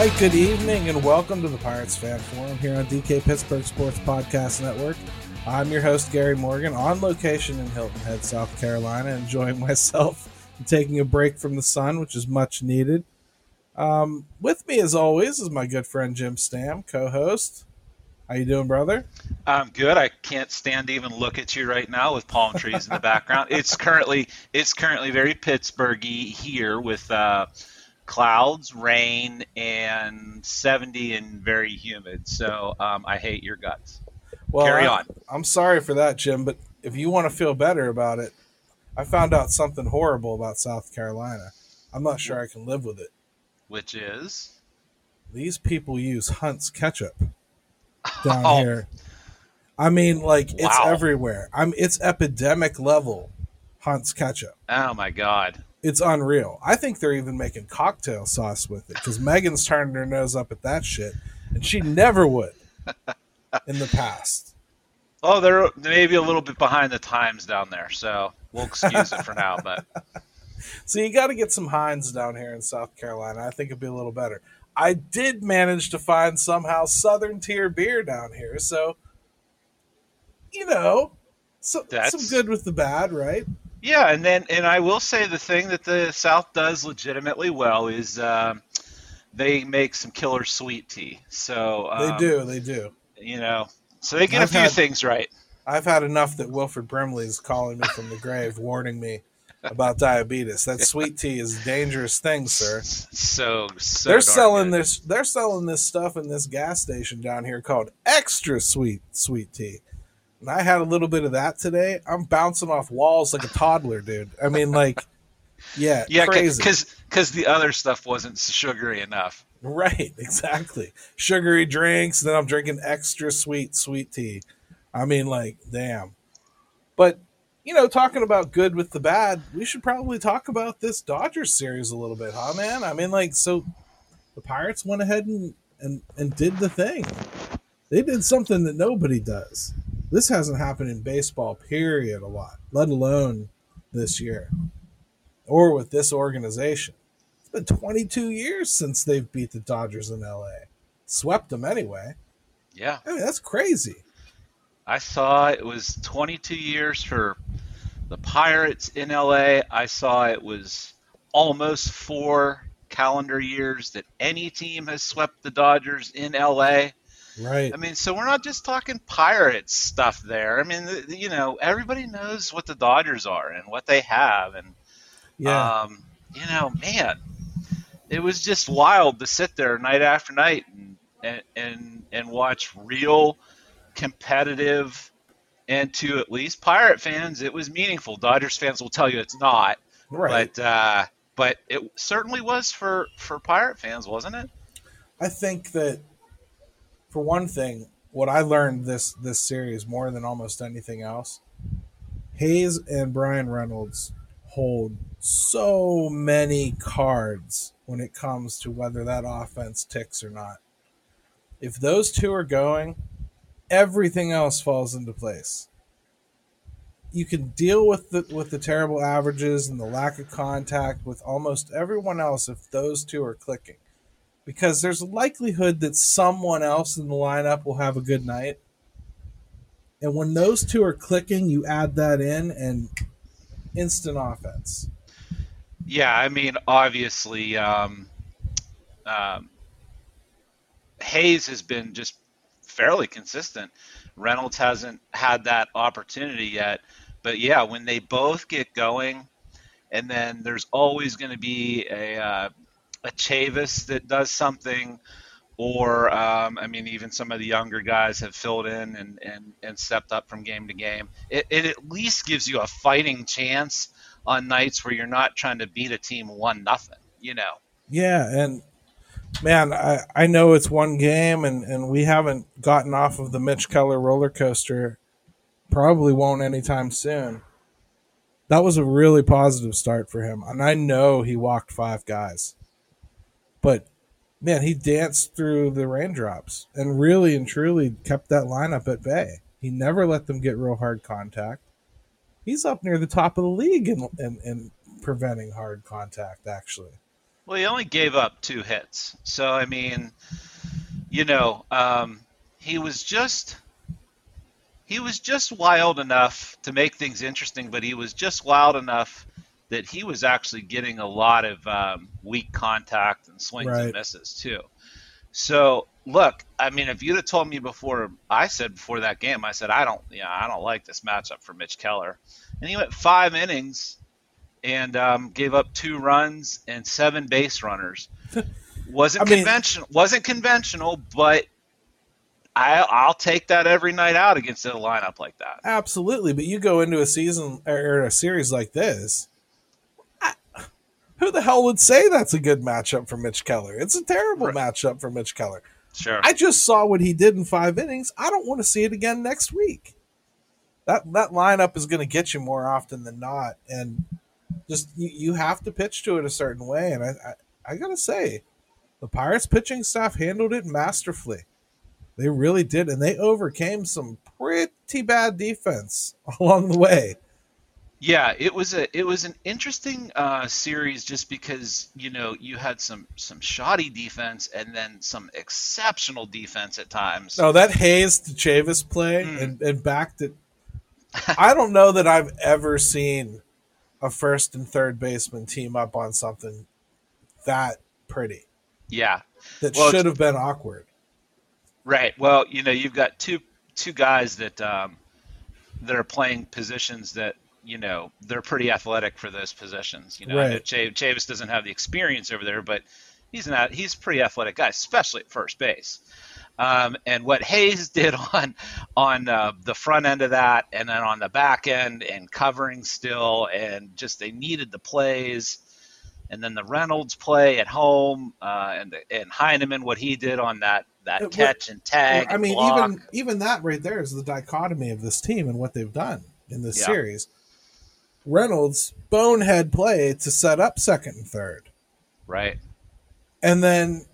right, good evening, and welcome to the Pirates Fan Forum here on DK Pittsburgh Sports Podcast Network. I'm your host, Gary Morgan, on location in Hilton Head, South Carolina, enjoying myself and taking a break from the sun, which is much needed. Um, with me, as always, is my good friend Jim Stamm, co-host. How you doing, brother? I'm good. I can't stand to even look at you right now with palm trees in the background. It's currently it's currently very Pittsburghy here with uh, clouds, rain, and 70 and very humid. So um, I hate your guts. Well, Carry on. I, I'm sorry for that, Jim, but if you want to feel better about it, I found out something horrible about South Carolina. I'm not sure I can live with it. Which is? These people use Hunt's ketchup down oh. here. I mean, like it's wow. everywhere. I'm it's epidemic level Hunt's ketchup. Oh my god it's unreal. I think they're even making cocktail sauce with it because Megan's turning her nose up at that shit, and she never would in the past. Oh, they're maybe a little bit behind the times down there, so we'll excuse it for now. But so you got to get some Heinz down here in South Carolina. I think it'd be a little better. I did manage to find somehow Southern Tier beer down here, so you know, so, some good with the bad, right? Yeah, and then and I will say the thing that the South does legitimately well is um, they make some killer sweet tea. So um, they do, they do. You know, so they get I've a few had, things right. I've had enough that Wilford Brimley is calling me from the grave, warning me about diabetes. That sweet tea is a dangerous thing, sir. So, so they're selling good. this. They're selling this stuff in this gas station down here called extra sweet sweet tea and I had a little bit of that today. I'm bouncing off walls like a toddler, dude. I mean, like, yeah, yeah, because because the other stuff wasn't sugary enough. Right, exactly. Sugary drinks, then I'm drinking extra sweet sweet tea. I mean, like, damn. But you know, talking about good with the bad, we should probably talk about this Dodgers series a little bit, huh, man? I mean, like, so the Pirates went ahead and and, and did the thing. They did something that nobody does. This hasn't happened in baseball, period, a lot, let alone this year or with this organization. It's been 22 years since they've beat the Dodgers in LA. Swept them anyway. Yeah. I mean, that's crazy. I saw it was 22 years for the Pirates in LA. I saw it was almost four calendar years that any team has swept the Dodgers in LA. Right. I mean, so we're not just talking Pirates stuff there. I mean, you know, everybody knows what the Dodgers are and what they have, and yeah, um, you know, man, it was just wild to sit there night after night and and and, and watch real competitive, and to at least Pirate fans, it was meaningful. Dodgers fans will tell you it's not, right? But uh, but it certainly was for for Pirate fans, wasn't it? I think that for one thing, what I learned this this series more than almost anything else, Hayes and Bryan Reynolds hold so many cards when it comes to whether that offense ticks or not. If those two are going, everything else falls into place. You can deal with the with the terrible averages and the lack of contact with almost everyone else if those two are clicking because there's a likelihood that someone else in the lineup will have a good night. And when those two are clicking, you add that in and instant offense. Yeah, I mean, obviously, um, um, Hayes has been just fairly consistent. Reynolds hasn't had that opportunity yet. But yeah, when they both get going, and then there's always going to be a uh, a Chavis that does something, or um, I mean, even some of the younger guys have filled in and, and, and stepped up from game to game. It, it at least gives you a fighting chance on nights where you're not trying to beat a team one nothing. You know. Yeah, and man, I, I know it's one game, and, and we haven't gotten off of the Mitch Keller roller coaster. Probably won't anytime soon. That was a really positive start for him, and I know he walked five guys. But man, he danced through the raindrops and really and truly kept that lineup at bay. He never let them get real hard contact. He's up near the top of the league in, in, in preventing hard contact, actually. Well, he only gave up two hits. So, I mean, you know, um, he was just he was just wild enough to make things interesting, but he was just wild enough that he was actually getting a lot of um, weak contact and swings right. and misses too. So look, I mean, if you'd have told me before, I said before that game, I said I don't, yeah, I don't like this matchup for Mitch Keller, and he went five innings and um, gave up two runs and seven base runners. wasn't I mean, conventional, wasn't conventional, but I, I'll take that every night out against a lineup like that. Absolutely, but you go into a season or a series like this. I, who the hell would say that's a good matchup for Mitch Keller? It's a terrible right. matchup for Mitch Keller. Sure. I just saw what he did in five innings. I don't want to see it again next week. That that lineup is going to get you more often than not, and just you, you have to pitch to it a certain way. And I, I, I gotta say, the Pirates pitching staff handled it masterfully. They really did, and they overcame some pretty bad defense along the way. Yeah, it was a it was an interesting uh, series just because you know you had some some shoddy defense and then some exceptional defense at times. Oh, that Hayes to Chavis play mm. and, and backed it. I don't know that I've ever seen a first and third baseman team up on something that pretty. Yeah, that well, should have been awkward. Right. Well, you know, you've got two two guys that um, that are playing positions that you know they're pretty athletic for those positions. You know, right. Chavis doesn't have the experience over there, but he's not. He's a pretty athletic guy, especially at first base. Um, and what Hayes did on on uh, the front end of that, and then on the back end, and covering still, and just they needed the plays and then the Reynolds play at home, uh, and and Heineman what he did on that that it, catch and tag. I mean, block. even even that right there is the dichotomy of this team and what they've done in this yeah. series. Reynolds bonehead play to set up second and third, right, and then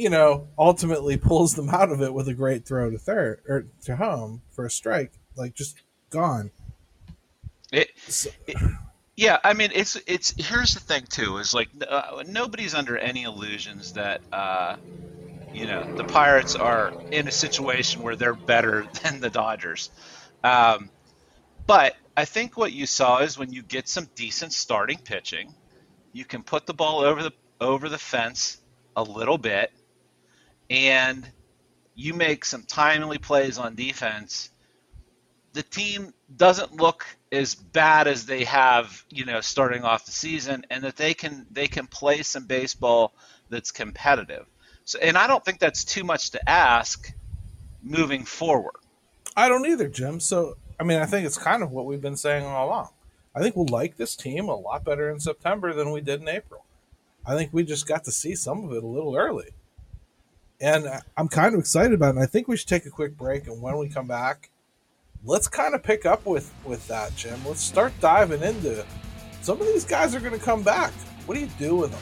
you know ultimately pulls them out of it with a great throw to third or to home for a strike, like just gone. It, so, it yeah, I mean, it's it's here's the thing too is like uh, nobody's under any illusions that uh, you know the Pirates are in a situation where they're better than the Dodgers. Um, but I think what you saw is when you get some decent starting pitching, you can put the ball over the over the fence a little bit, and you make some timely plays on defense. The team doesn't look as bad as they have, you know, starting off the season, and that they can they can play some baseball that's competitive. So, and I don't think that's too much to ask moving forward. I don't either, Jim. So, I mean, I think it's kind of what we've been saying all along. I think we'll like this team a lot better in September than we did in April. I think we just got to see some of it a little early. And I'm kind of excited about it. I think we should take a quick break. And when we come back, let's kind of pick up with with that, Jim. Let's start diving into it. some of these guys are going to come back. What do you do with them?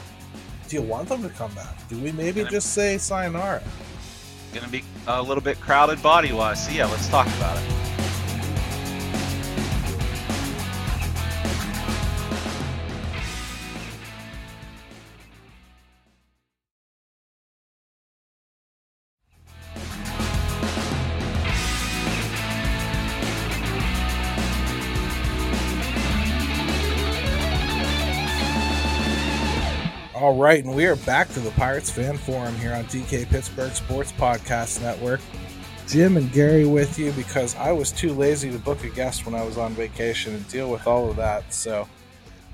Do you want them to come back? Do we maybe just say sayonara? Going to be a little bit crowded body wise. So yeah, let's talk about it. Right, and we are back to the Pirates Fan Forum here on DK Pittsburgh Sports Podcast Network. Jim and Gary with you because I was too lazy to book a guest when I was on vacation and deal with all of that. So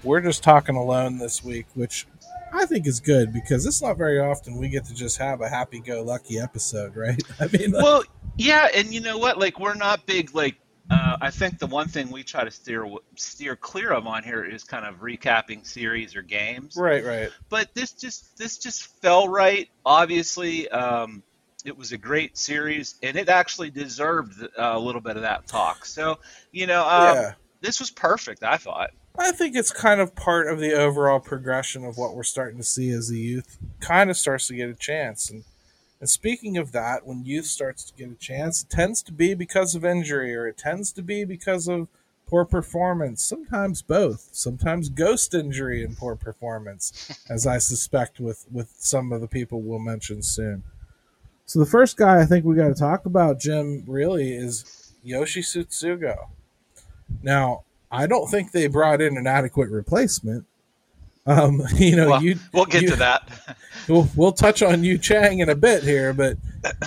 we're just talking alone this week, which I think is good because it's not very often we get to just have a happy go lucky episode, right? I mean, like, well, yeah, and you know what? Like, we're not big like uh, I think the one thing we try to steer steer clear of on here is kind of recapping series or games. Right, right. But this just this just fell right. Obviously, um, it was a great series, and it actually deserved uh, a little bit of that talk. So, you know, um, yeah. this was perfect. I thought. I think it's kind of part of the overall progression of what we're starting to see as the youth kind of starts to get a chance. And and speaking of that, when youth starts to get a chance, it tends to be because of injury or it tends to be because of poor performance. Sometimes both. Sometimes ghost injury and poor performance, as I suspect with with some of the people we'll mention soon. So the first guy I think we got to talk about, Jim, really is Yoshi Tsutsugo. Now, I don't think they brought in an adequate replacement. Um, you know, Well, you we'll get you- to that. We'll, we'll touch on Yu Chang in a bit here, but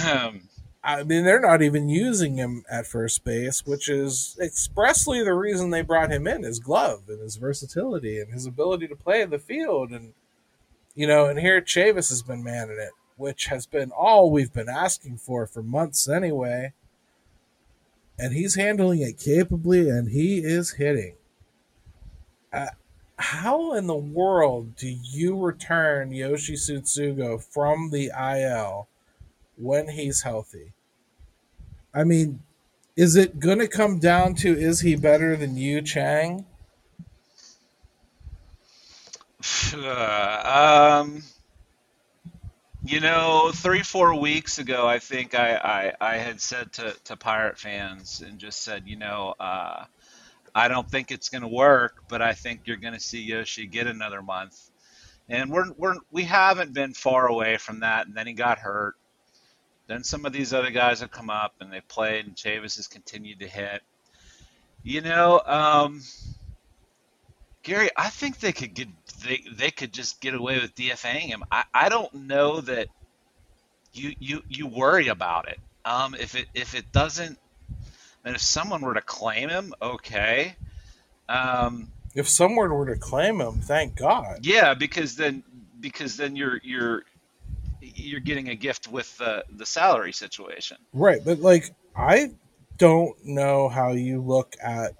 Um, I mean, they're not even using him at first base, which is expressly the reason they brought him in his glove and his versatility and his ability to play in the field. And, you know, and here Chavis has been manning it, which has been all we've been asking for for months anyway. And he's handling it capably and he is hitting. Uh, how in the world do you return Yoshi Tsutsugo from the IL when he's healthy? I mean, is it going to come down to is he better than Yu Chang? um, you know, three, four weeks ago, I think I, I, I had said to, to Pirate fans and just said, you know, uh, I don't think it's going to work, but I think you're going to see Yoshi get another month. And we're, we're, we haven't been far away from that. And then he got hurt. Then some of these other guys have come up and they played, and Chavis has continued to hit. You know, um, Gary, I think they could get they they could just get away with DFAing him. I, I don't know that you you you worry about it. Um, if it if it doesn't, and if someone were to claim him, okay. Um, If someone were to claim him, thank God. yeah, because then because then you're you're you're getting a gift with the the salary situation. Right, but like I don't know how you look at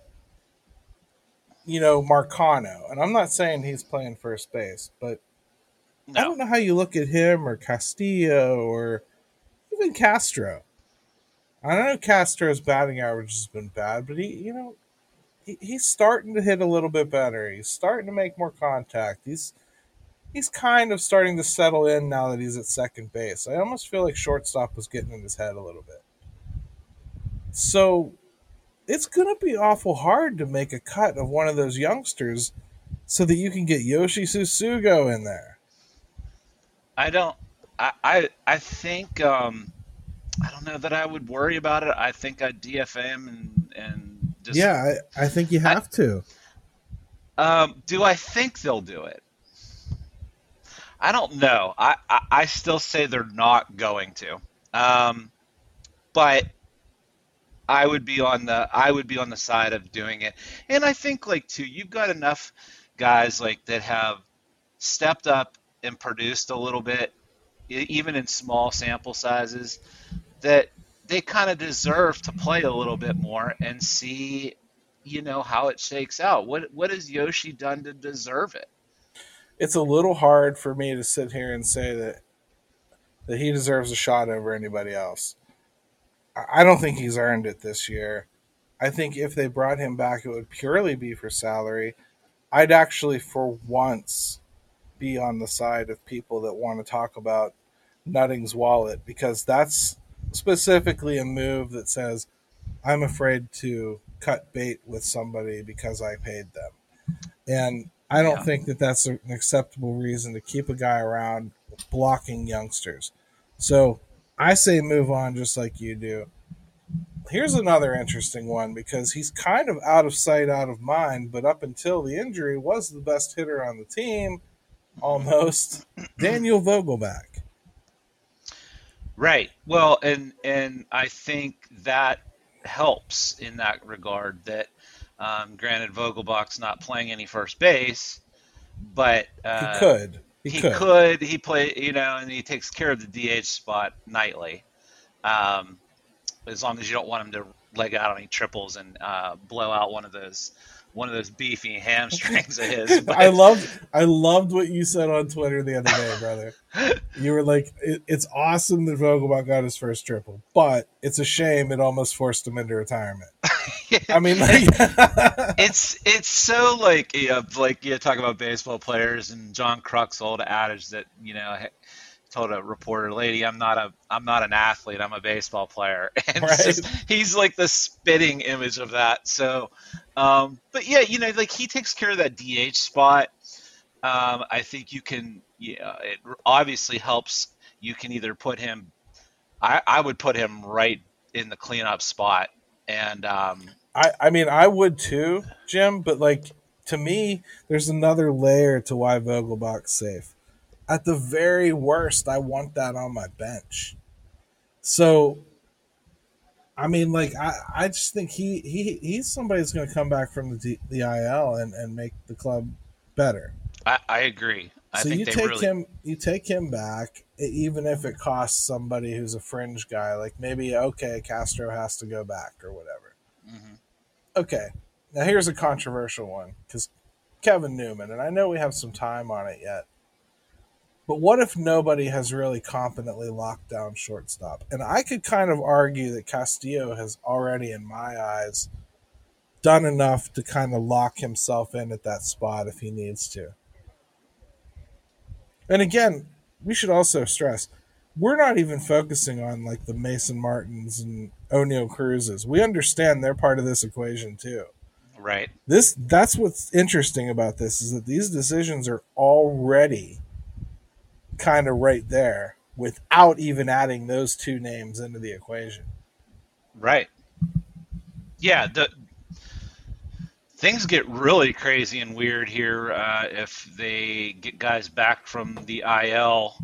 you know Marcano, and I'm not saying he's playing first base, but I don't know how you look at him or Castillo or even Castro. I don't know Castro's batting average has been bad, but he, you know, he, he's starting to hit a little bit better. He's starting to make more contact. He's he's kind of starting to settle in now that he's at second base. I almost feel like shortstop was getting in his head a little bit. So it's going to be awful hard to make a cut of one of those youngsters so that you can get Yoshi Tsutsugo in there. I don't. I I, I think um, I don't know that I would worry about it. I think I'd DFA him and and just Yeah, I, I think you have to. Um, do I think they'll do it? I don't know. I, I, I still say they're not going to. Um, but I would be on the I would be on the side of doing it. And I think like too, you've got enough guys like that have stepped up and produced a little bit, even in small sample sizes, that they kind of deserve to play a little bit more and see, you know, how it shakes out. What what has Yoshi done to deserve it? It's a little hard for me to sit here and say that that he deserves a shot over anybody else. I don't think he's earned it this year. I think if they brought him back, it would purely be for salary. I'd actually, for once, be on the side of people that want to talk about Nutting's wallet because that's specifically a move that says, I'm afraid to cut bait with somebody because I paid them. And I don't Yeah. think that that's an acceptable reason to keep a guy around blocking youngsters. So I say move on just like you do. Here's another interesting one because he's kind of out of sight, out of mind, but up until the injury was the best hitter on the team, almost. Daniel Vogelbach. Right. Well, and and I think that helps in that regard. That um, granted, Vogelbach's not playing any first base, but uh, He could. He, he could. could. He play, you know, and he takes care of the DH spot nightly. Um, as long as you don't want him to leg out any triples and uh, blow out one of those one of those beefy hamstrings of his. But, I loved I loved what you said on Twitter the other day, brother. You were like, it, "It's awesome that Vogelbach got his first triple, but it's a shame it almost forced him into retirement." I mean, like, it's it's so like yeah, like you talk about baseball players and John Kruk's old adage that you know told a reporter lady. I'm not a i'm not an athlete. I'm a baseball player. And right. just, he's like the spitting image of that. So um, but yeah you know like he takes care of that dh spot. Um, i think you can yeah it obviously helps. You can either put him i i would put him right in the cleanup spot. And um, i i mean i would too jim but like to me there's another layer to why vogelbach's safe at the very worst, I want that on my bench. So, I mean, like I, I just think he, he he's somebody that's going to come back from the the IL and, and make the club better. I, I agree. I so you take really... him, you take him back, even if it costs somebody who's a fringe guy. Like maybe okay, Castro has to go back or whatever. Mm-hmm. Okay, now here's a controversial one because Kevin Newman, and I know we have some time on it yet. But what if nobody has really competently locked down shortstop? And I could kind of argue that Castillo has already, in my eyes, done enough to kind of lock himself in at that spot if he needs to. And again, we should also stress we're not even focusing on like the Mason Martins and Oneil Cruzes. We understand they're part of this equation too. Right. This that's what's interesting about this is that these decisions are already kind of right there without even adding those two names into the equation. Right. Yeah, the things get really crazy and weird here uh, if they get guys back from the IL.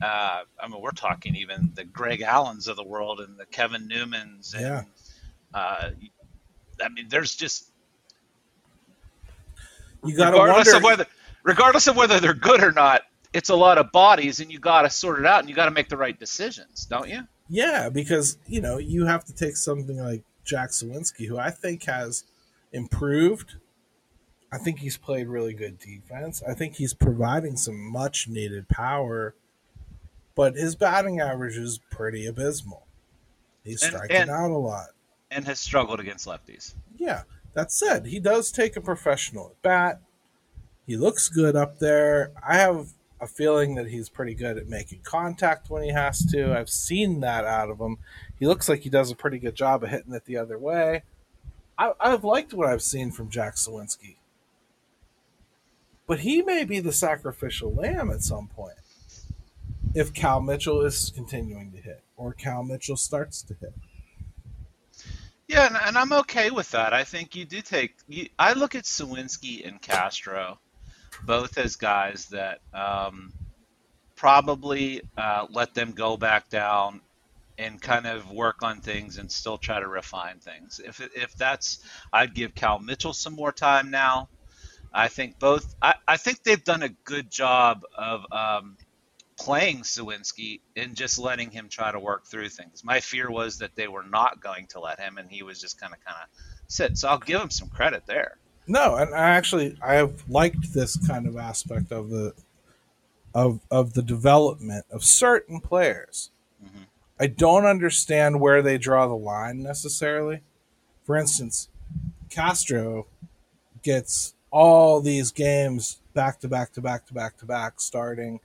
Uh, I mean, we're talking even the Greg Allens of the world and the Kevin Newmans. And, yeah. Uh, I mean, there's just you got to wonder... of whether regardless of whether they're good or not, it's a lot of bodies and you got to sort it out and you got to make the right decisions, don't you? Yeah, because you know you have to take something like Jack Suwinski, who I think has improved. I think he's played really good defense. I think he's providing some much needed power, but his batting average is pretty abysmal. He's striking and, and, out a lot and has struggled against lefties. Yeah, that said, he does take a professional at bat. He looks good up there. I have a feeling that he's pretty good at making contact when he has to. I've seen that out of him. He looks like he does a pretty good job of hitting it the other way. I, have liked what I've seen from Jack Suwinski. But he may be the sacrificial lamb at some point if Cal Mitchell is continuing to hit or Cal Mitchell starts to hit. Yeah, and, and I'm okay with that. I think you do take. You, I look at Suwinski and Castro both as guys that um, probably uh, let them go back down and kind of work on things and still try to refine things. If if that's, I'd give Cal Mitchell some more time now. I think both. I, I think they've done a good job of um, playing Suwinski and just letting him try to work through things. My fear was that they were not going to let him, and he was just kind of kind of sit. So I'll give him some credit there. No, and I actually I have liked this kind of aspect of the of of the development of certain players. Mm-hmm. I don't understand where they draw the line necessarily. For instance, Castro gets all these games back to back to back to back to back, starting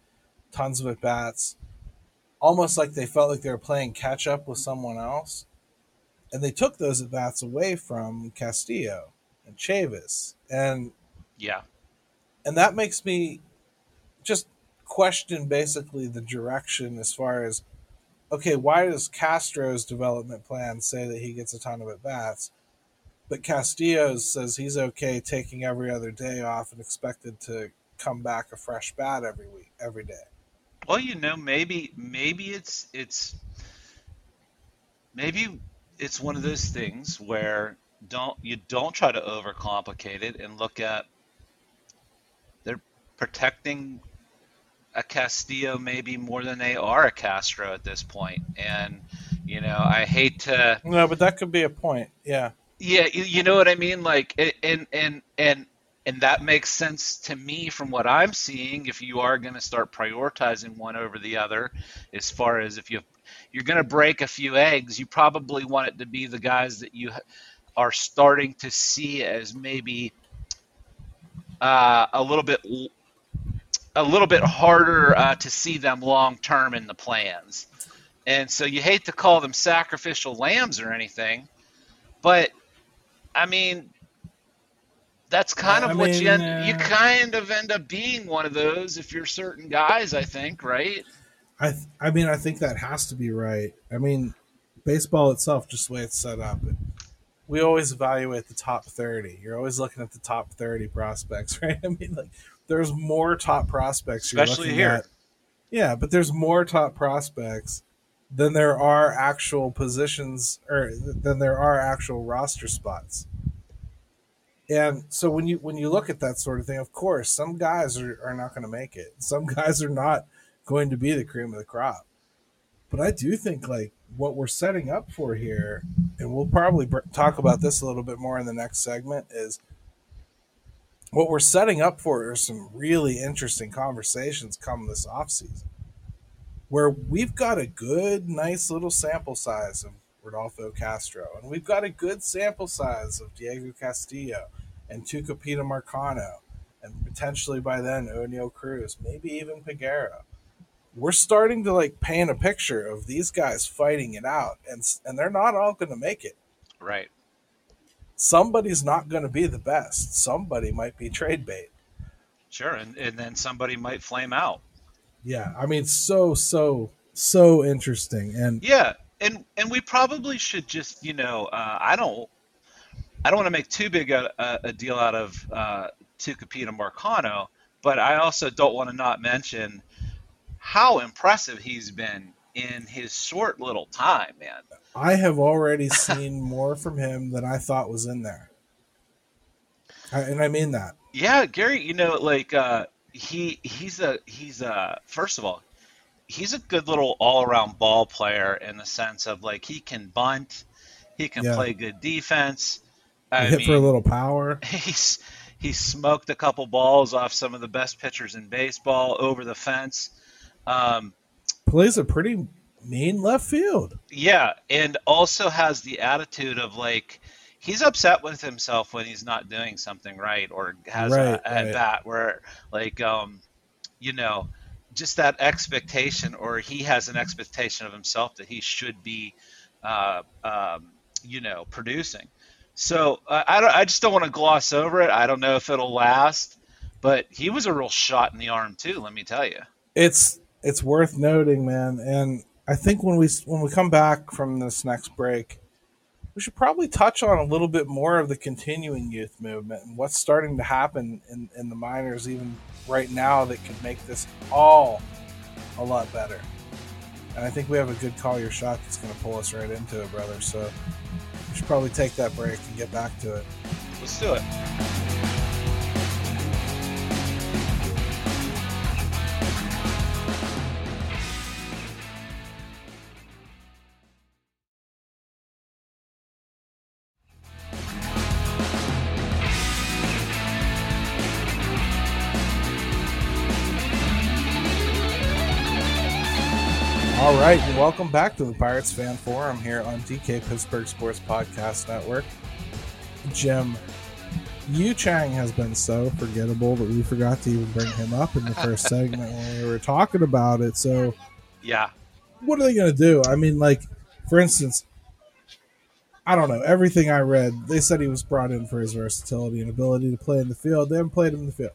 tons of at bats, almost like they felt like they were playing catch up with someone else, and they took those at bats away from Castillo and Chavis, and yeah, and that makes me just question basically the direction as far as okay, why does Castro's development plan say that he gets a ton of at bats, but Castillo says he's okay taking every other day off and expected to come back a fresh bat every week, every day. Well, you know, maybe maybe it's it's maybe it's one of those things where don't you don't try to overcomplicate it and look at they're protecting a Castillo maybe more than they are a Castro at this point. And you know, I hate to No, but that could be a point. Yeah. Yeah, you know what I mean? Like and and and and that makes sense to me from what I'm seeing. If you are going to start prioritizing one over the other, as far as if you you're going to break a few eggs, you probably want it to be the guys that you are starting to see as maybe uh, a little bit a little bit harder uh, to see them long term in the plans. And so you hate to call them sacrificial lambs or anything, but I mean, that's kind of I what mean, you end, uh, you kind of end up being one of those if you're certain guys. I think, right? I th- I mean, I think that has to be right. I mean, baseball itself, just the way it's set up, we always evaluate the top thirty. You're always looking at the top thirty prospects, right? I mean, like there's more top prospects, especially here. At. Yeah, but there's more top prospects than there are actual positions, or than there are actual roster spots and so when you when you look at that sort of thing of course some guys are, are not going to make it some guys are not going to be the cream of the crop but i do think like what we're setting up for here and we'll probably talk about this a little bit more in the next segment is what we're setting up for are some really interesting conversations come this off season where we've got a good nice little sample size of Rodolfo Castro. And we've got a good sample size of Diego Castillo and Tucupita Marcano, and potentially by then Oneil Cruz, maybe even Peguero. We're starting to like paint a picture of these guys fighting it out, and and they're not all going to make it. Right. Somebody's not going to be the best. Somebody might be trade bait. Sure, and, and then somebody might flame out. Yeah, I mean, so so so interesting, and yeah, and and we probably should just you know uh, I don't I don't want to make too big a, a deal out of uh, to Tucupita Marcano, but I also don't want to not mention how impressive he's been in his short little time, man. I have already seen more from him than I thought was in there, I, and I mean that. Yeah, Gary, you know, like uh, he he's a he's a first of all he's a good little all around ball player in the sense of like he can bunt, he can yeah. play good defense. I hit mean, for a little power. He's he smoked a couple balls off some of the best pitchers in baseball over the fence. Um, Plays a pretty mean left field. Yeah, and also has the attitude of like he's upset with himself when he's not doing something right or has right, a, a right. bat where like um, you know just that expectation, or he has an expectation of himself that he should be, uh, um, you know, producing. So uh, I don't, I just don't want to gloss over it. I don't know if it'll last, but he was a real shot in the arm too. Let me tell you. It's it's worth noting, man. And I think when we when we come back from this next break, we should probably touch on a little bit more of the continuing youth movement and what's starting to happen in, in the minors even right now that could make this all a lot better. And I think we have a good call your shot that's going to pull us right into it, brother. So we should probably take that break and get back to it. Let's do it. Right, and welcome back to the Pirates Fan Forum here on DK Pittsburgh Sports Podcast Network. Jim, Yu Chang has been so forgettable that we forgot to even bring him up in the first segment when we were talking about it. So, yeah, what are they going to do? I mean, like, for instance, I don't know. Everything I read, they said he was brought in for his versatility and ability to play in the field. They haven't played him in the field.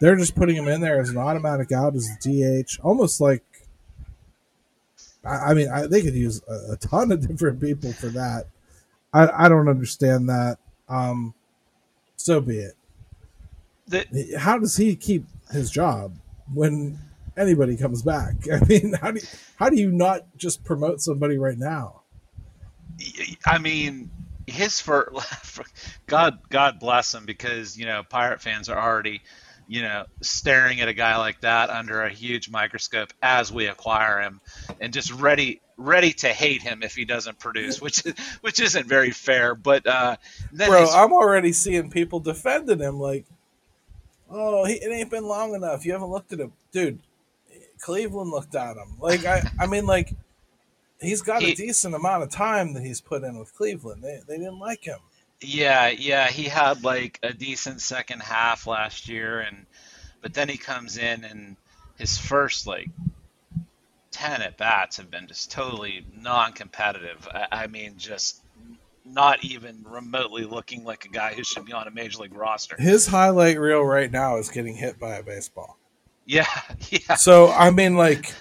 They're just putting him in there as an automatic out as a DH, almost like I, I mean, I, they could use a, a, ton of different people for that. I, I don't understand that. Um, so be it. The, How does he keep his job when anybody comes back? I mean, how do you, how do you not just promote somebody right now? I mean, his for God God bless him because you know pirate fans are already you know, staring at a guy like that under a huge microscope as we acquire him, and just ready ready to hate him if he doesn't produce, which which isn't very fair. But uh, bro, I'm already seeing people defending him like, oh, he, it ain't been long enough. You haven't looked at him, dude. Cleveland looked at him like I I mean like he's got He- a decent amount of time that he's put in with Cleveland. They they didn't like him. Yeah, yeah, he had like a decent second half last year, and but then he comes in and his first like ten at bats have been just totally non-competitive. I, I mean, just not even remotely looking like a guy who should be on a major league roster. His highlight reel right now is getting hit by a baseball. Yeah, yeah, So I mean, like,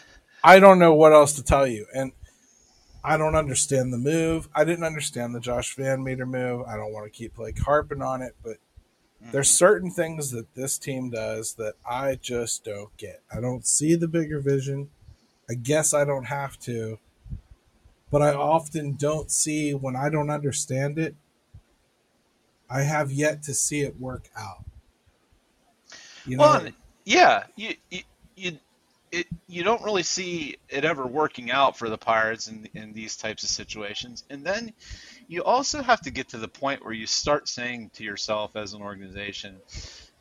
I don't know what else to tell you, and I don't understand the move. I didn't understand the Josh VanMeter move. I don't want to keep like harping on it, but there's certain things that this team does that I just don't get. I don't see the bigger vision. I guess I don't have to, but I often don't see when I don't understand it. I have yet to see it work out. You know, Well, yeah, you you you, it, you don't really see it ever working out for the Pirates in in these types of situations, and then you also have to get to the point where you start saying to yourself as an organization,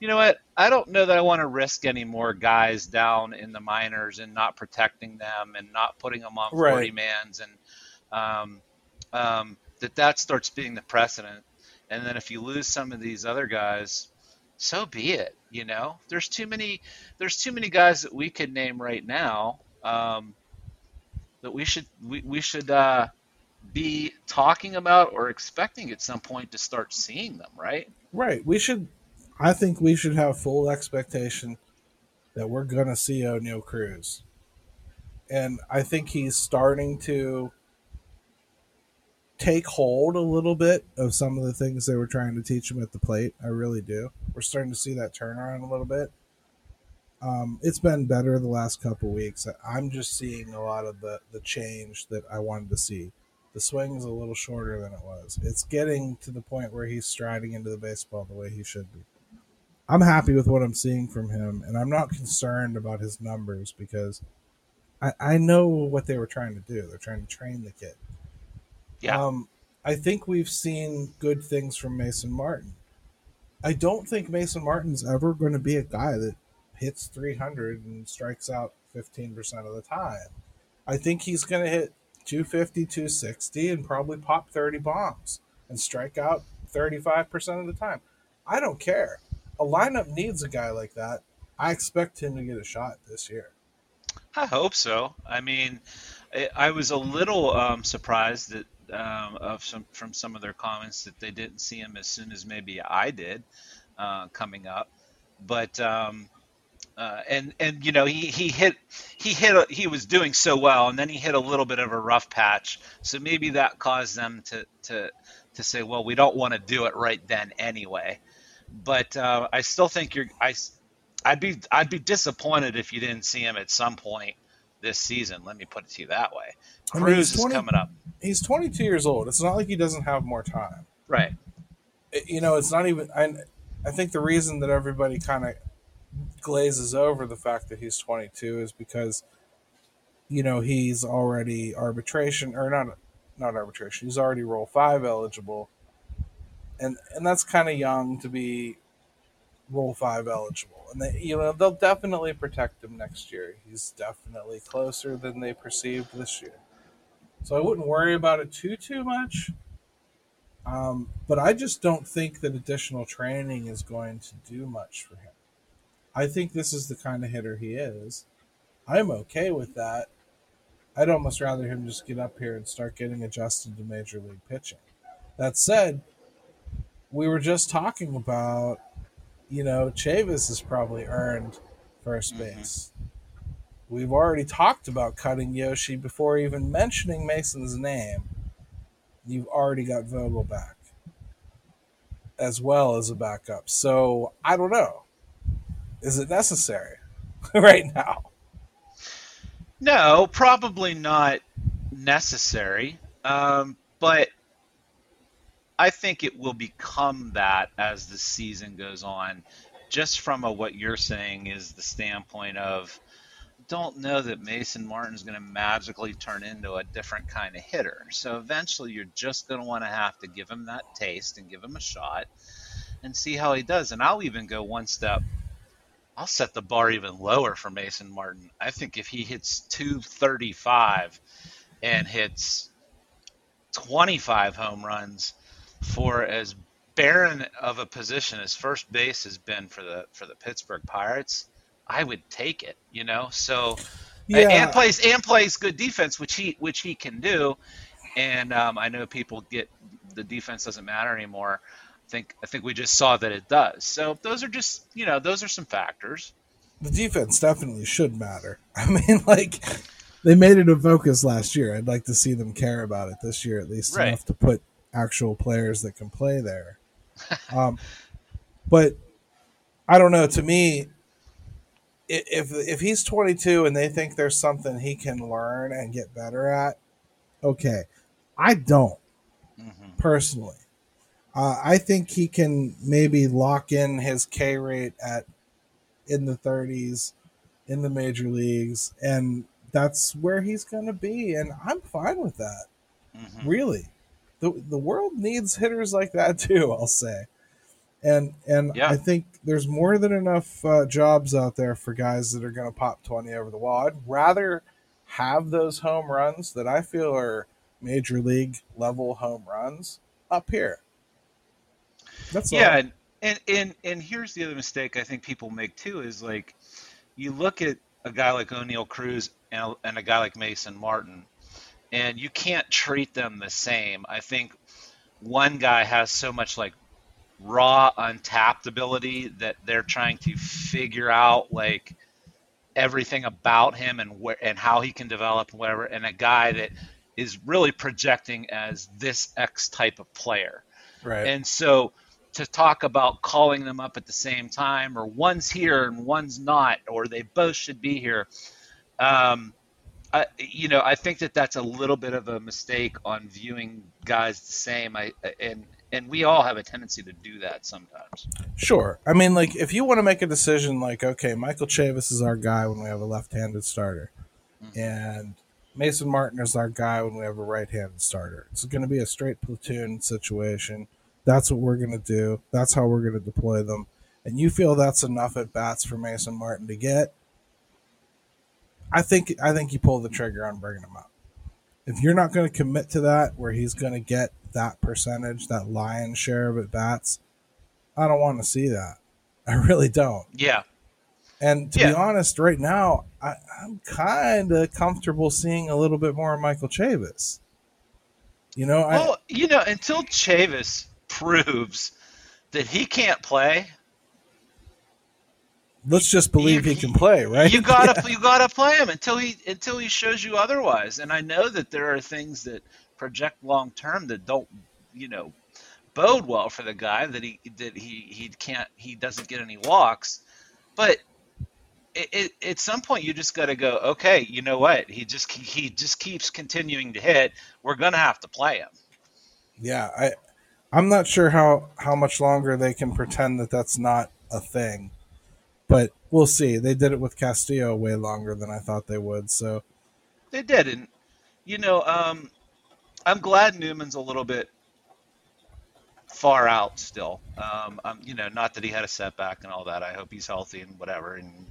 you know what? I don't know that I want to risk any more guys down in the minors and not protecting them and not putting them on Right. 40 mans and um, um, that that starts being the precedent. And then if you lose some of these other guys, so be it. You know, there's too many. There's too many guys that we could name right now um, that we should we, we should uh, be talking about or expecting at some point to start seeing them. Right? Right. We should. I think we should have full expectation that we're gonna see Oneil Cruz, and I think he's starting to take hold a little bit of some of the things they were trying to teach him at the plate. I really do. We're starting to see that turnaround a little bit. Um, it's been better the last couple weeks. I'm just seeing a lot of the the change that I wanted to see. The swing is a little shorter than it was. It's getting to the point where he's striding into the baseball the way he should be. I'm happy with what I'm seeing from him, and I'm not concerned about his numbers because I, I know what they were trying to do. They're trying to train the kid. Yeah. Um, I think we've seen good things from Mason Martin. I don't think Mason Martin's ever going to be a guy that hits 300 and strikes out 15% of the time. I think he's going to hit 250, 260 and probably pop 30 bombs and strike out 35% of the time. I don't care. A lineup needs a guy like that. I expect him to get a shot this year. I hope so. I mean, I, I was a little um, surprised that um, of some from some of their comments that they didn't see him as soon as maybe I did uh, coming up, but. Um, uh, and and you know he, he hit he hit he was doing so well and then he hit a little bit of a rough patch. So maybe that caused them to to to say well we don't want to do it right then anyway. But uh, I still think you're I I'd be I'd be disappointed if you didn't see him at some point this season. Let me put it to you that way. I mean, Cruz he's is coming up, He's 22 years old. It's not like he doesn't have more time. right? It- you know, it's not even. I, I think the reason that everybody kind of glazes over the fact that he's 22 is because, you know, he's already arbitration or not, not arbitration. He's already Rule Five eligible, and and that's kind of young to be Rule Five eligible. And they, you know, they'll definitely protect him next year. He's definitely closer than they perceived this year. So I wouldn't worry about it too too much. Um, but I just don't think that additional training is going to do much for him. I think this is the kind of hitter he is. I'm okay with that. I'd almost rather him just get up here and start getting adjusted to major league pitching. That said, we were just talking about, you know, Chavis has probably earned first Mhm. base. We've already talked about cutting Yoshi before even mentioning Mason's name. You've already got Vogelbach, as well as a backup. So I don't know. Is it necessary right now? No, probably not necessary. Um, but I think it will become that as the season goes on. Just from a, what you're saying is the standpoint of don't know that Mason Martin's going to magically turn into a different kind of hitter. So eventually you're just going to want to have to give him that taste and give him a shot and see how he does. And I'll even go one step I'll set the bar even lower for Mason Martin. I think if he hits 235 and hits 25 home runs for as barren of a position as first base has been for the for the Pittsburgh Pirates, I would take it. You know, so yeah. and plays and plays good defense, which he which he can do. And um, I know people get the defense doesn't matter anymore. I think I think we just saw that it does. So those are just you know those are some factors. The defense definitely should matter. I mean, like they made it a focus last year. I'd like to see them care about it this year at least right. enough to put actual players that can play there. um, but I don't know. To me, if if he's 22 and they think there's something he can learn and get better at, okay. I don't mm-hmm. personally. Uh, I think he can maybe lock in his K rate at in the 30s in the major leagues, and that's where he's going to be, and I'm fine with that. Mm-hmm. Really, the the world needs hitters like that too. I'll say, and and yeah. I think there's more than enough uh, jobs out there for guys that are going to pop twenty over the wall. I'd rather have those home runs that I feel are major league level home runs up here. That's yeah, and, and and and here's the other mistake I think people make too is like you look at a guy like Oneil Cruz and a, and a guy like Mason Martin and you can't treat them the same. I think one guy has so much like raw untapped ability that they're trying to figure out like everything about him and where and how he can develop and whatever and a guy that is really projecting as this X type of player. Right. And so to talk about calling them up at the same time or one's here and one's not or they both should be here um, I, you know, I think that that's a little bit of a mistake on viewing guys the same. I and and we all have a tendency to do that sometimes. Sure. I mean, like if you want to make a decision, like okay, Michael Chavis is our guy when we have a left-handed starter, mm-hmm. and Mason Martin is our guy when we have a right-handed starter. It's going to be a straight platoon situation. That's what we're going to do. That's how we're going to deploy them. And you feel that's enough at bats for Mason Martin to get I think I think you pull the trigger on bringing him up. If you're not going to commit to that, where he's going to get that percentage, that lion's share of at bats, I don't want to see that. I really don't. Yeah. And to yeah. be honest, right now, I, am kind of comfortable seeing a little bit more of Michael Chavis. You know, well, I, you know, until Chavis proves that he can't play, let's just believe you, he can play, right? You gotta yeah. you gotta play him until he until he shows you otherwise. And I know that there are things that project long term that don't you know bode well for the guy that he that he he can't he doesn't get any walks, but. It, it, at some point, you just got to go. Okay, you know what? He just he just keeps continuing to hit. We're gonna have to play him. Yeah, I I'm not sure how how much longer they can pretend that that's not a thing but we'll see. They did it with Castillo way longer than I thought they would. So they did, and you know, um, I'm glad Newman's a little bit far out still. Um, um, you know, not that he had a setback and all that. I hope he's healthy and whatever. And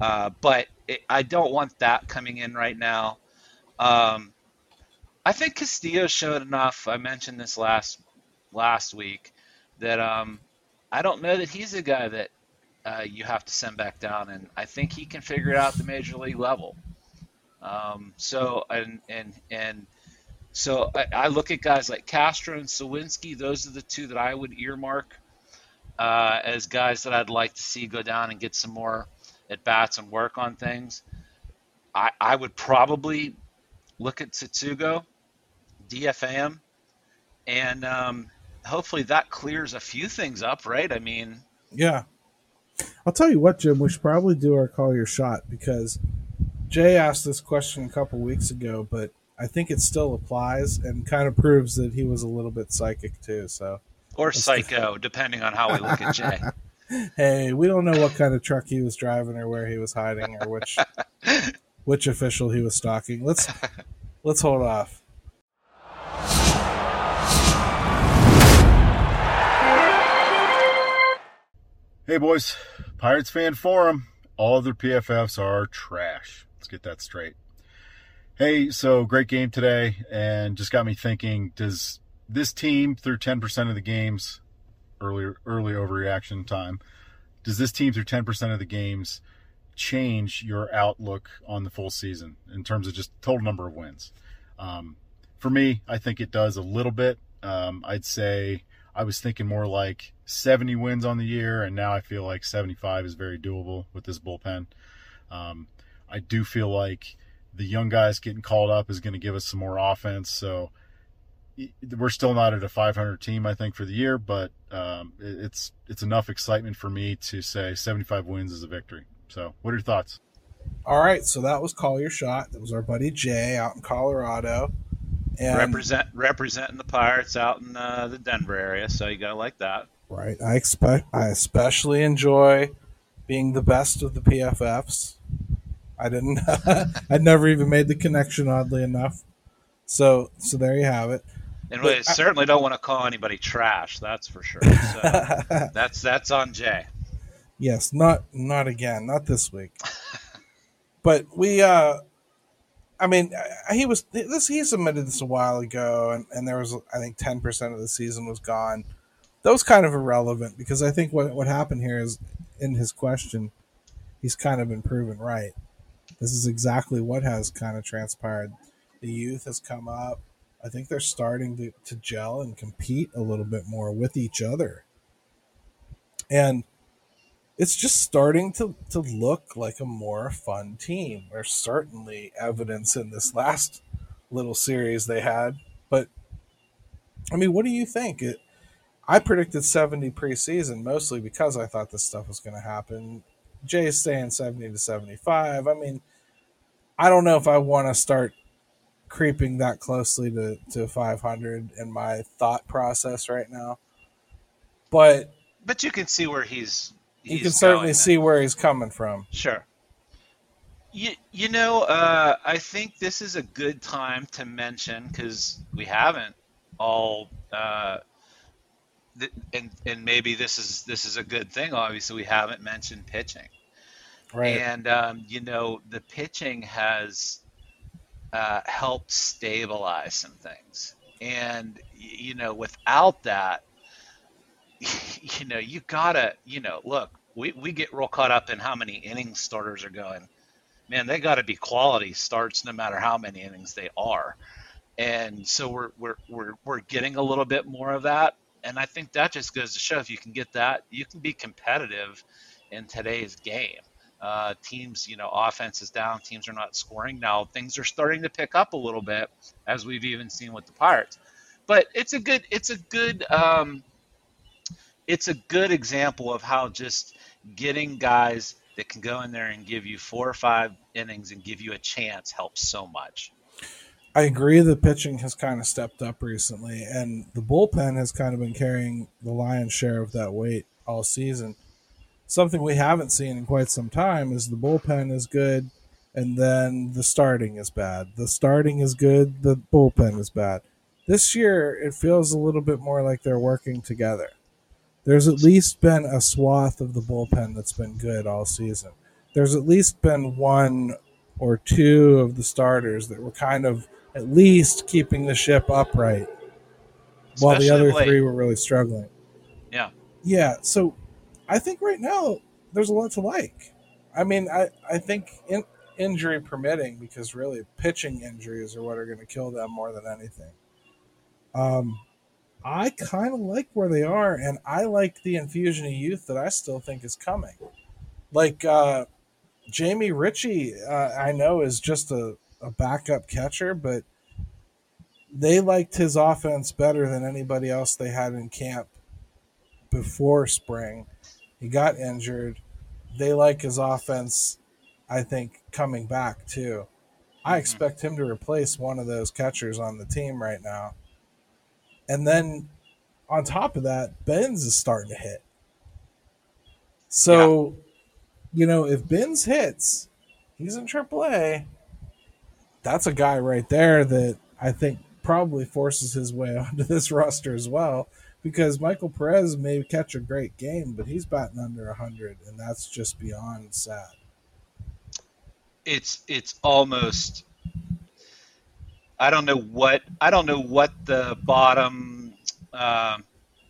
uh, but it, I don't want that coming in right now. Um, I think Castillo showed enough. I mentioned this last last week that um, I don't know that he's a guy that uh, you have to send back down, and I think he can figure it out the major league level. Um, so and and and so I, I, look at guys like Castro and Suwinski. Those are the two that I would earmark uh, as guys that I'd like to see go down and get some more at bats and work on things. I, I would probably look at Tsutsugo, DFA and um, hopefully that clears a few things up, right? I mean, yeah, I'll tell you what, Jim. We should probably do our call your shot because Jay asked this question a couple weeks ago, but I think it still applies and kind of proves that he was a little bit psychic too. So or psycho, depending on how we look at Jay. hey, we don't know what kind of truck he was driving or where he was hiding or which which official he was stalking. Let's let's hold off. Hey boys, Pirates fan forum. All other PFFs are trash. Let's get that straight. Hey, so great game today, and just got me thinking: Does this team, through ten percent of the games, early early overreaction time, does this team through ten percent of the games change your outlook on the full season in terms of just total number of wins? Um, for me, I think it does a little bit. Um, I'd say I was thinking more like 70 wins on the year, and now I feel like 75 is very doable with this bullpen. Um, I do feel like the young guys getting called up is going to give us some more offense. So we're still not at a 500 team, I think, for the year, but um, it's it's enough excitement for me to say 75 wins is a victory. So, what are your thoughts? All right, so that was call your shot. That was our buddy Jay out in Colorado, and represent representing the Pirates out in uh, the Denver area. So you gotta like that, right? I expect I especially enjoy being the best of the PFFs. I didn't. I'd never even made the connection, oddly enough. So, so there you have it. And but we I, certainly don't want to call anybody trash. That's for sure. So that's that's on Jay. Yes, not not again, not this week. but we, uh I mean, uh, he was this. He submitted this a while ago, and and there was I think ten percent of the season was gone. That was kind of irrelevant because I think what what happened here is in his question, he's kind of been proven right. This is exactly what has kind of transpired. The youth has come up. I think they're starting to, to gel and compete a little bit more with each other. And it's just starting to, to look like a more fun team. There's certainly evidence in this last little series they had. But, I mean, what do you think? It, I predicted 70 preseason mostly because I thought this stuff was going to happen. Jay's saying 70 to 75. I mean, I don't know if I want to start creeping that closely to, to 500 in my thought process right now. But but you can see where he's, he's you can certainly see where he's coming from. Sure. You, you know, uh, I think this is a good time to mention because we haven't all uh, and and maybe this is this is a good thing. Obviously, we haven't mentioned pitching, right? And um, you know, the pitching has uh, helped stabilize some things, and you know, without that, you know, you gotta, you know, look, we we get real caught up in how many innings starters are going. Man, they got to be quality starts, no matter how many innings they are and so we're we're we're we're getting a little bit more of that and I think that just goes to show if you can get that, you can be competitive in today's game. Uh, teams, you know, offense is down, teams are not scoring. Now things are starting to pick up a little bit, as we've even seen with the Pirates. But it's a good, it's a good, um, it's a good example of how just getting guys that can go in there and give you four or five innings and give you a chance helps so much. I agree the pitching has kind of stepped up recently, and the bullpen has kind of been carrying the lion's share of that weight all season. Something we haven't seen in quite some time is the bullpen is good, and then the starting is bad. The starting is good, the bullpen is bad. This year, it feels a little bit more like they're working together. There's at least been a swath of the bullpen that's been good all season. There's at least been one or two of the starters that were kind of at least keeping the ship upright Especially while the other late. three were really struggling. Yeah. Yeah. So I think right now there's a lot to like. I mean, I, I think in, injury permitting, because really pitching injuries are what are going to kill them more than anything. Um, I kind of like where they are, and I like the infusion of youth that I still think is coming. Like uh, Jamie Ritchie, uh, I know is just a a backup catcher, but they liked his offense better than anybody else they had in camp before spring. He got injured. They like his offense, I think, coming back too. I mm-hmm. expect him to replace one of those catchers on the team right now. And then on top of that, Benz is starting to hit. So, yeah. you know, if Benz hits, he's in AAA that's a guy right there that I think probably forces his way onto this roster as well because Michael Perez may catch a great game, but he's batting under 100, and that's just beyond sad. It's it's almost I don't know what I don't know what the bottom uh,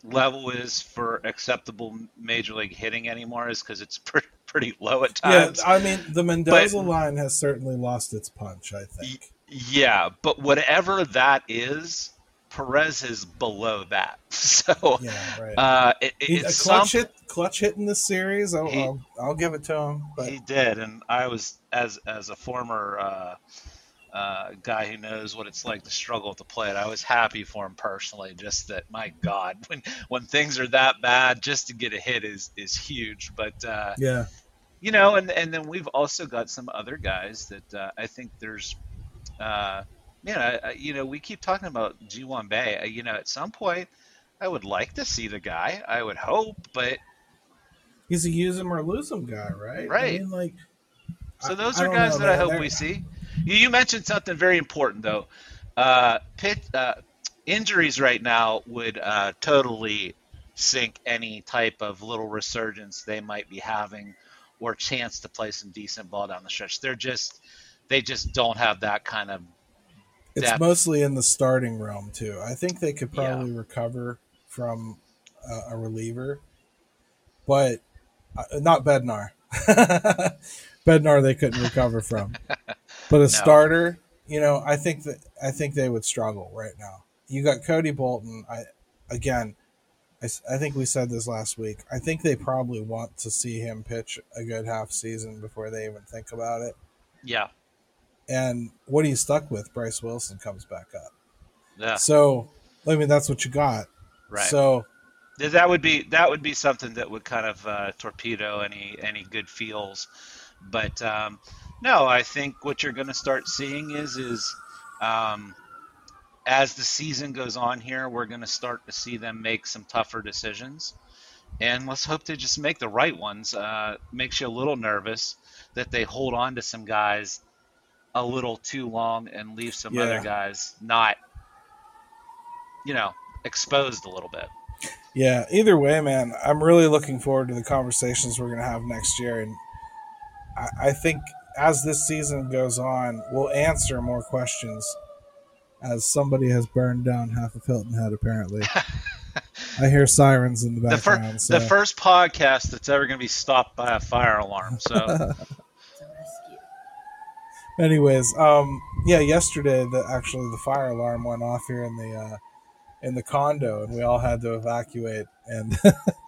level is for acceptable major league hitting anymore is because it's pretty pretty low at times. Yeah, I mean the Mendoza but, line has certainly lost its punch. I think. Yeah, but whatever that is, Perez is below that. So yeah, right. uh, it, he, a clutch some, hit, clutch hit in this series. I'll, he, I'll, I'll, give it to him. But. He did, and I was as as a former uh, uh, guy who knows what it's like to struggle to play it. I was happy for him personally. Just that, my God, when when things are that bad, just to get a hit is is huge. But uh, yeah, you know, and and then we've also got some other guys that uh, I think there's. Uh, man, I, I, you know, we keep talking about Ji-hwan Bae. You know, at some point, I would like to see the guy. I would hope, but he's a use him or lose him guy, right? Right. I mean, like, so those I, are guys know, that I hope we see. You mentioned something very important though. Uh, pit, uh, injuries right now would uh, totally sink any type of little resurgence they might be having or chance to play some decent ball down the stretch. They're just they just don't have that kind of. Depth. It's mostly in the starting realm too. I think they could probably yeah. recover from a, a reliever, but uh, not Bednar. Bednar they couldn't recover from. But a no. starter, you know, I think that I think they would struggle right now. You got Cody Bolton. I again, I, I think we said this last week. I think they probably want to see him pitch a good half season before they even think about it. Yeah. And what are you stuck with? Bryce Wilson comes back up. Yeah. So, I mean, that's what you got. Right. So that would be that would be something that would kind of uh, torpedo any any good feels. But um, no, I think what you're going to start seeing is is um, as the season goes on here, we're going to start to see them make some tougher decisions, and let's hope they just make the right ones. Uh, makes you a little nervous that they hold on to some guys a little too long and leave some yeah. other guys not, you know, exposed a little bit. Yeah. Either way, man, I'm really looking forward to the conversations we're going to have next year, and I, I think as this season goes on, we'll answer more questions as somebody has burned down half of Hilton Head, apparently. I hear sirens in the background. The, fir- so. the first podcast that's ever going to be stopped by a fire alarm. So, anyways, um, yeah, yesterday the actually the fire alarm went off here in the uh, in the condo, and we all had to evacuate, and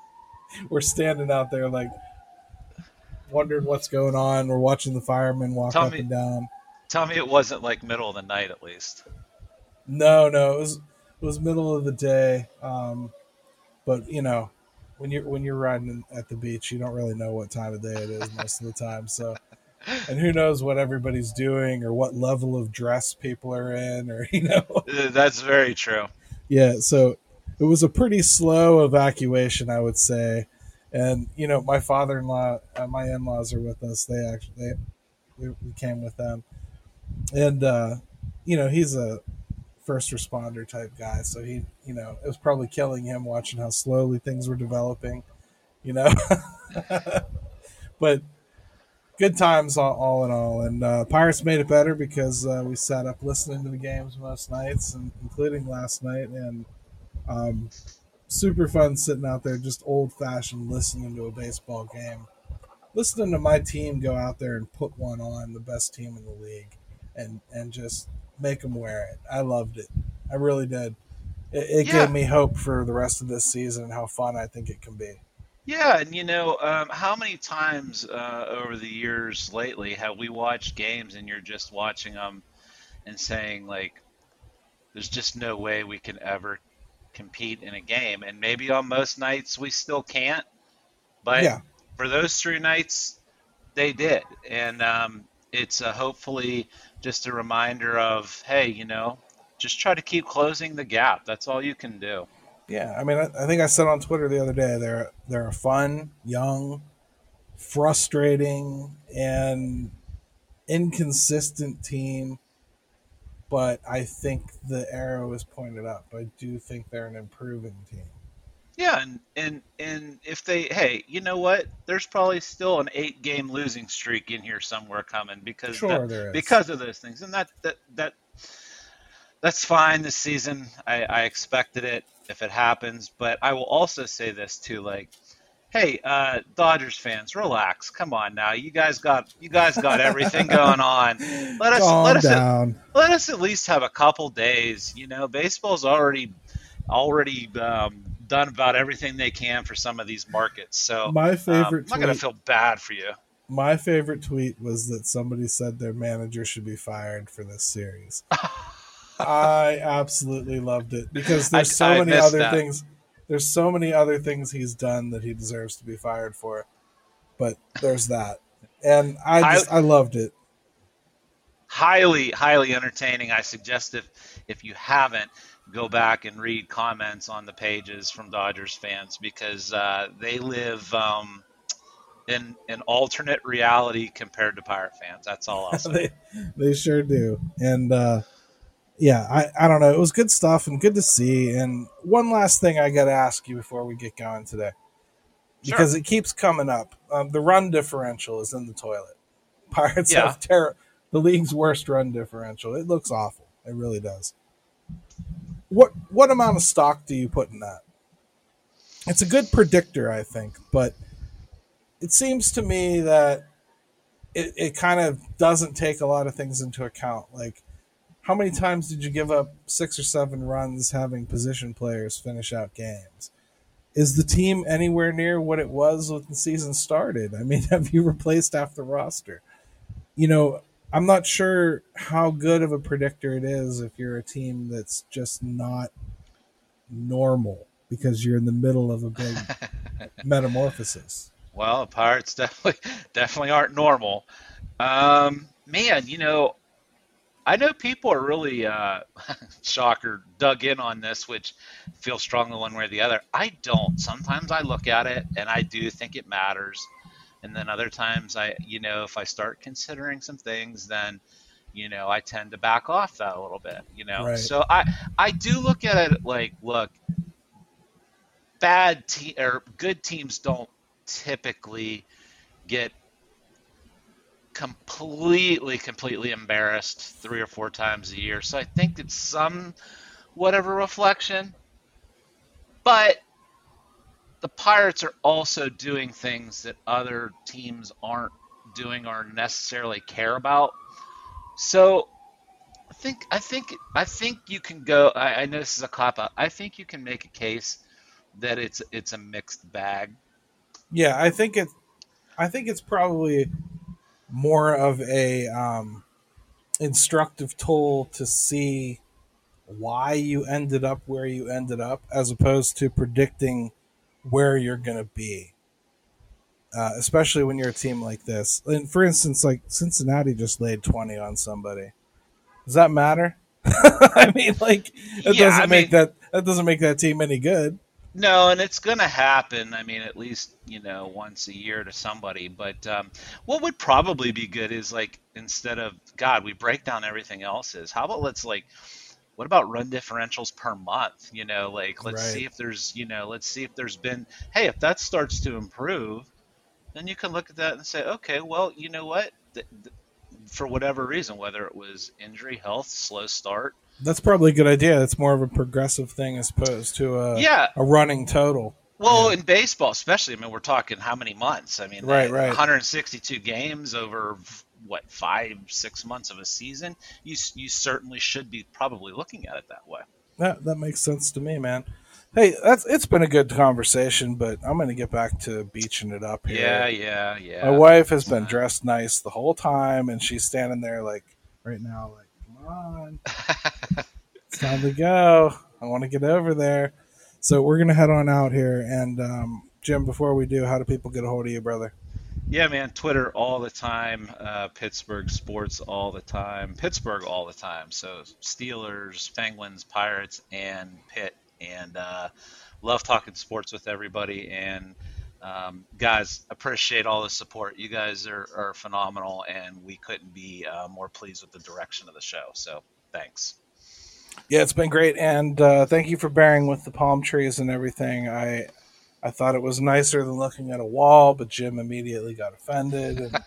we're standing out there like wondering what's going on. We're watching the firemen walk tell up me, and down. Tell me it wasn't like middle of the night at least. No, no, it was it was middle of the day. Um, but you know, when you're when you're riding at the beach, you don't really know what time of day it is most of the time. So, and who knows what everybody's doing or what level of dress people are in, or you know. That's very true. Yeah, so it was a pretty slow evacuation, I would say and you know my father-in-law uh, my in-laws are with us. They actually they, we, we came with them. And uh, you know he's a first responder type guy. So he you know it was probably killing him watching how slowly things were developing you know? But good times all, all in all. And uh, pirates made it better because uh, we sat up listening to the games most nights and including last night. And um, super fun sitting out there, just old fashioned listening to a baseball game. Listening to my team go out there and put one on, the best team in the league, and and just make them wear it. I loved it. I really did. It, it yeah. gave me hope for the rest of this season and how fun I think it can be. Yeah, and you know, um, how many times uh, over the years lately have we watched games and you're just watching them and saying like, "There's just no way we can ever compete in a game. And maybe on most nights we still can't, but yeah. for those three nights, they did. And um, it's uh, hopefully just a reminder of, hey, you know, just try to keep closing the gap. That's all you can do. Yeah, I mean, I, I think I said on Twitter the other day they're they're a fun, young, frustrating, and inconsistent team but I think the arrow is pointed up. I do think they're an improving team. Yeah, and and and if they, hey, you know what? There's probably still an eight game losing streak in here somewhere coming because sure that, because of those things, and that that that that's fine this season. I, I expected it if it happens, but I will also say this too, like hey, uh, Dodgers fans, relax. Come on now, you guys got you guys got everything going on. Let us Calm let us down. at, let us at least have a couple days. You know, baseball's already already um, done about everything they can for some of these markets. So My um, favorite I'm not gonna feel bad for you. My favorite tweet was that somebody said their manager should be fired for this series. I absolutely loved it because there's I- so I many other that. things. There's so many other things he's done that he deserves to be fired for, but there's that, and I I- just I loved it. highly highly entertaining. I suggest if if you haven't go back and read comments on the pages from dodgers fans because uh, they live um, in an alternate reality compared to pirate fans. That's all i'll say. They they sure do, and uh, yeah, I I don't know. It was good stuff and good to see. And one last thing I got to ask you before we get going today, Sure. because it keeps coming up. Um, the run differential is in the toilet. Pirates Yeah. have terror. The league's worst run differential. It looks awful. It really does. What what amount of stock do you put in that? It's a good predictor, I think, but it seems to me that it, it kind of doesn't take a lot of things into account. Like, how many times did you give up six or seven runs having position players finish out games? Is the team anywhere near what it was when the season started? I mean, have you replaced half the roster? You know, I'm not sure how good of a predictor it is if you're a team that's just not normal because you're in the middle of a big metamorphosis. well the pirates definitely definitely aren't normal um, man you know I know people are really uh, shocker dug in on this, which feel strongly one way or the other. I don't. Sometimes I look at it and I do think it matters, and then other times I, you know, if I start considering some things, then you know I tend to back off that a little bit. You know, Right. so I I do look at it like, look, bad te- or good teams don't typically get completely, completely embarrassed three or four times a year. So I think it's some whatever reflection. But the Pirates are also doing things that other teams aren't doing or necessarily care about. So I think I think I think you can go. I, I know this is a cop out. I think you can make a case that it's it's a mixed bag. Yeah, I think it. I think it's probably more of a um, instructive tool to see why you ended up where you ended up, as opposed to predicting where you're going to be. Uh, especially when you're a team like this. And for instance, like Cincinnati just laid twenty on somebody. Does that matter? I mean, like it Yeah, doesn't I make mean- that that doesn't make that team any good. No, and it's going to happen. I mean, at least you know once a year to somebody. But um, what would probably be good is like instead of God, we break down everything else. Is How about let's like, what about run differentials per month? You know, like let's Right. see if there's you know let's see if there's been hey if that starts to improve, then you can look at that and say okay, well you know what. Th- th- for whatever reason, whether it was injury, health, slow start, That's probably a good idea. It's more of a progressive thing as opposed to a yeah, a running total. Well, in baseball, especially, I mean, we're talking how many months? I mean, Right, right. 162 games over what five, six months of a season. You you certainly should be probably looking at it that way. That that makes sense to me, man. Hey, that's it's been a good conversation, but I'm going to get back to beaching it up here. Yeah, yeah, yeah. My wife has been dressed nice the whole time, and she's standing there like right now, like, come on, it's time to go. I want to get over there. So we're gonna head on out here. And um, Jim, before we do, how do people get a hold of you, brother? Yeah, man. Twitter all the time. Uh, Pittsburgh sports all the time. Pittsburgh all the time. So Steelers, Penguins, Pirates, and Pitt. And uh, love talking sports with everybody. And um, guys, appreciate all the support. You guys are, are phenomenal, and we couldn't be uh, more pleased with the direction of the show. So thanks. Yeah, it's been great, and uh, thank you for bearing with the palm trees and everything. I I thought it was nicer than looking at a wall, but Jim immediately got offended, and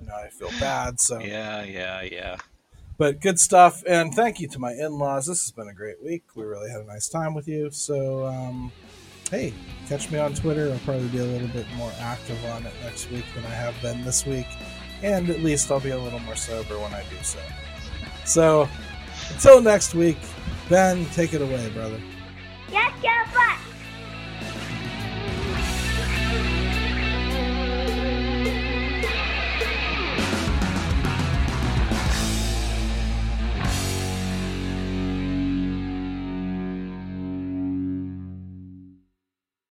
you know, I feel bad. So Yeah, yeah, yeah. but good stuff. And thank you to my in laws. This has been a great week. We really had a nice time with you. So, um, hey, catch me on Twitter. I'll probably be a little bit more active on it next week than I have been this week. And at least I'll be a little more sober when I do so. So, until next week, Ben, take it away, brother. Yes, go,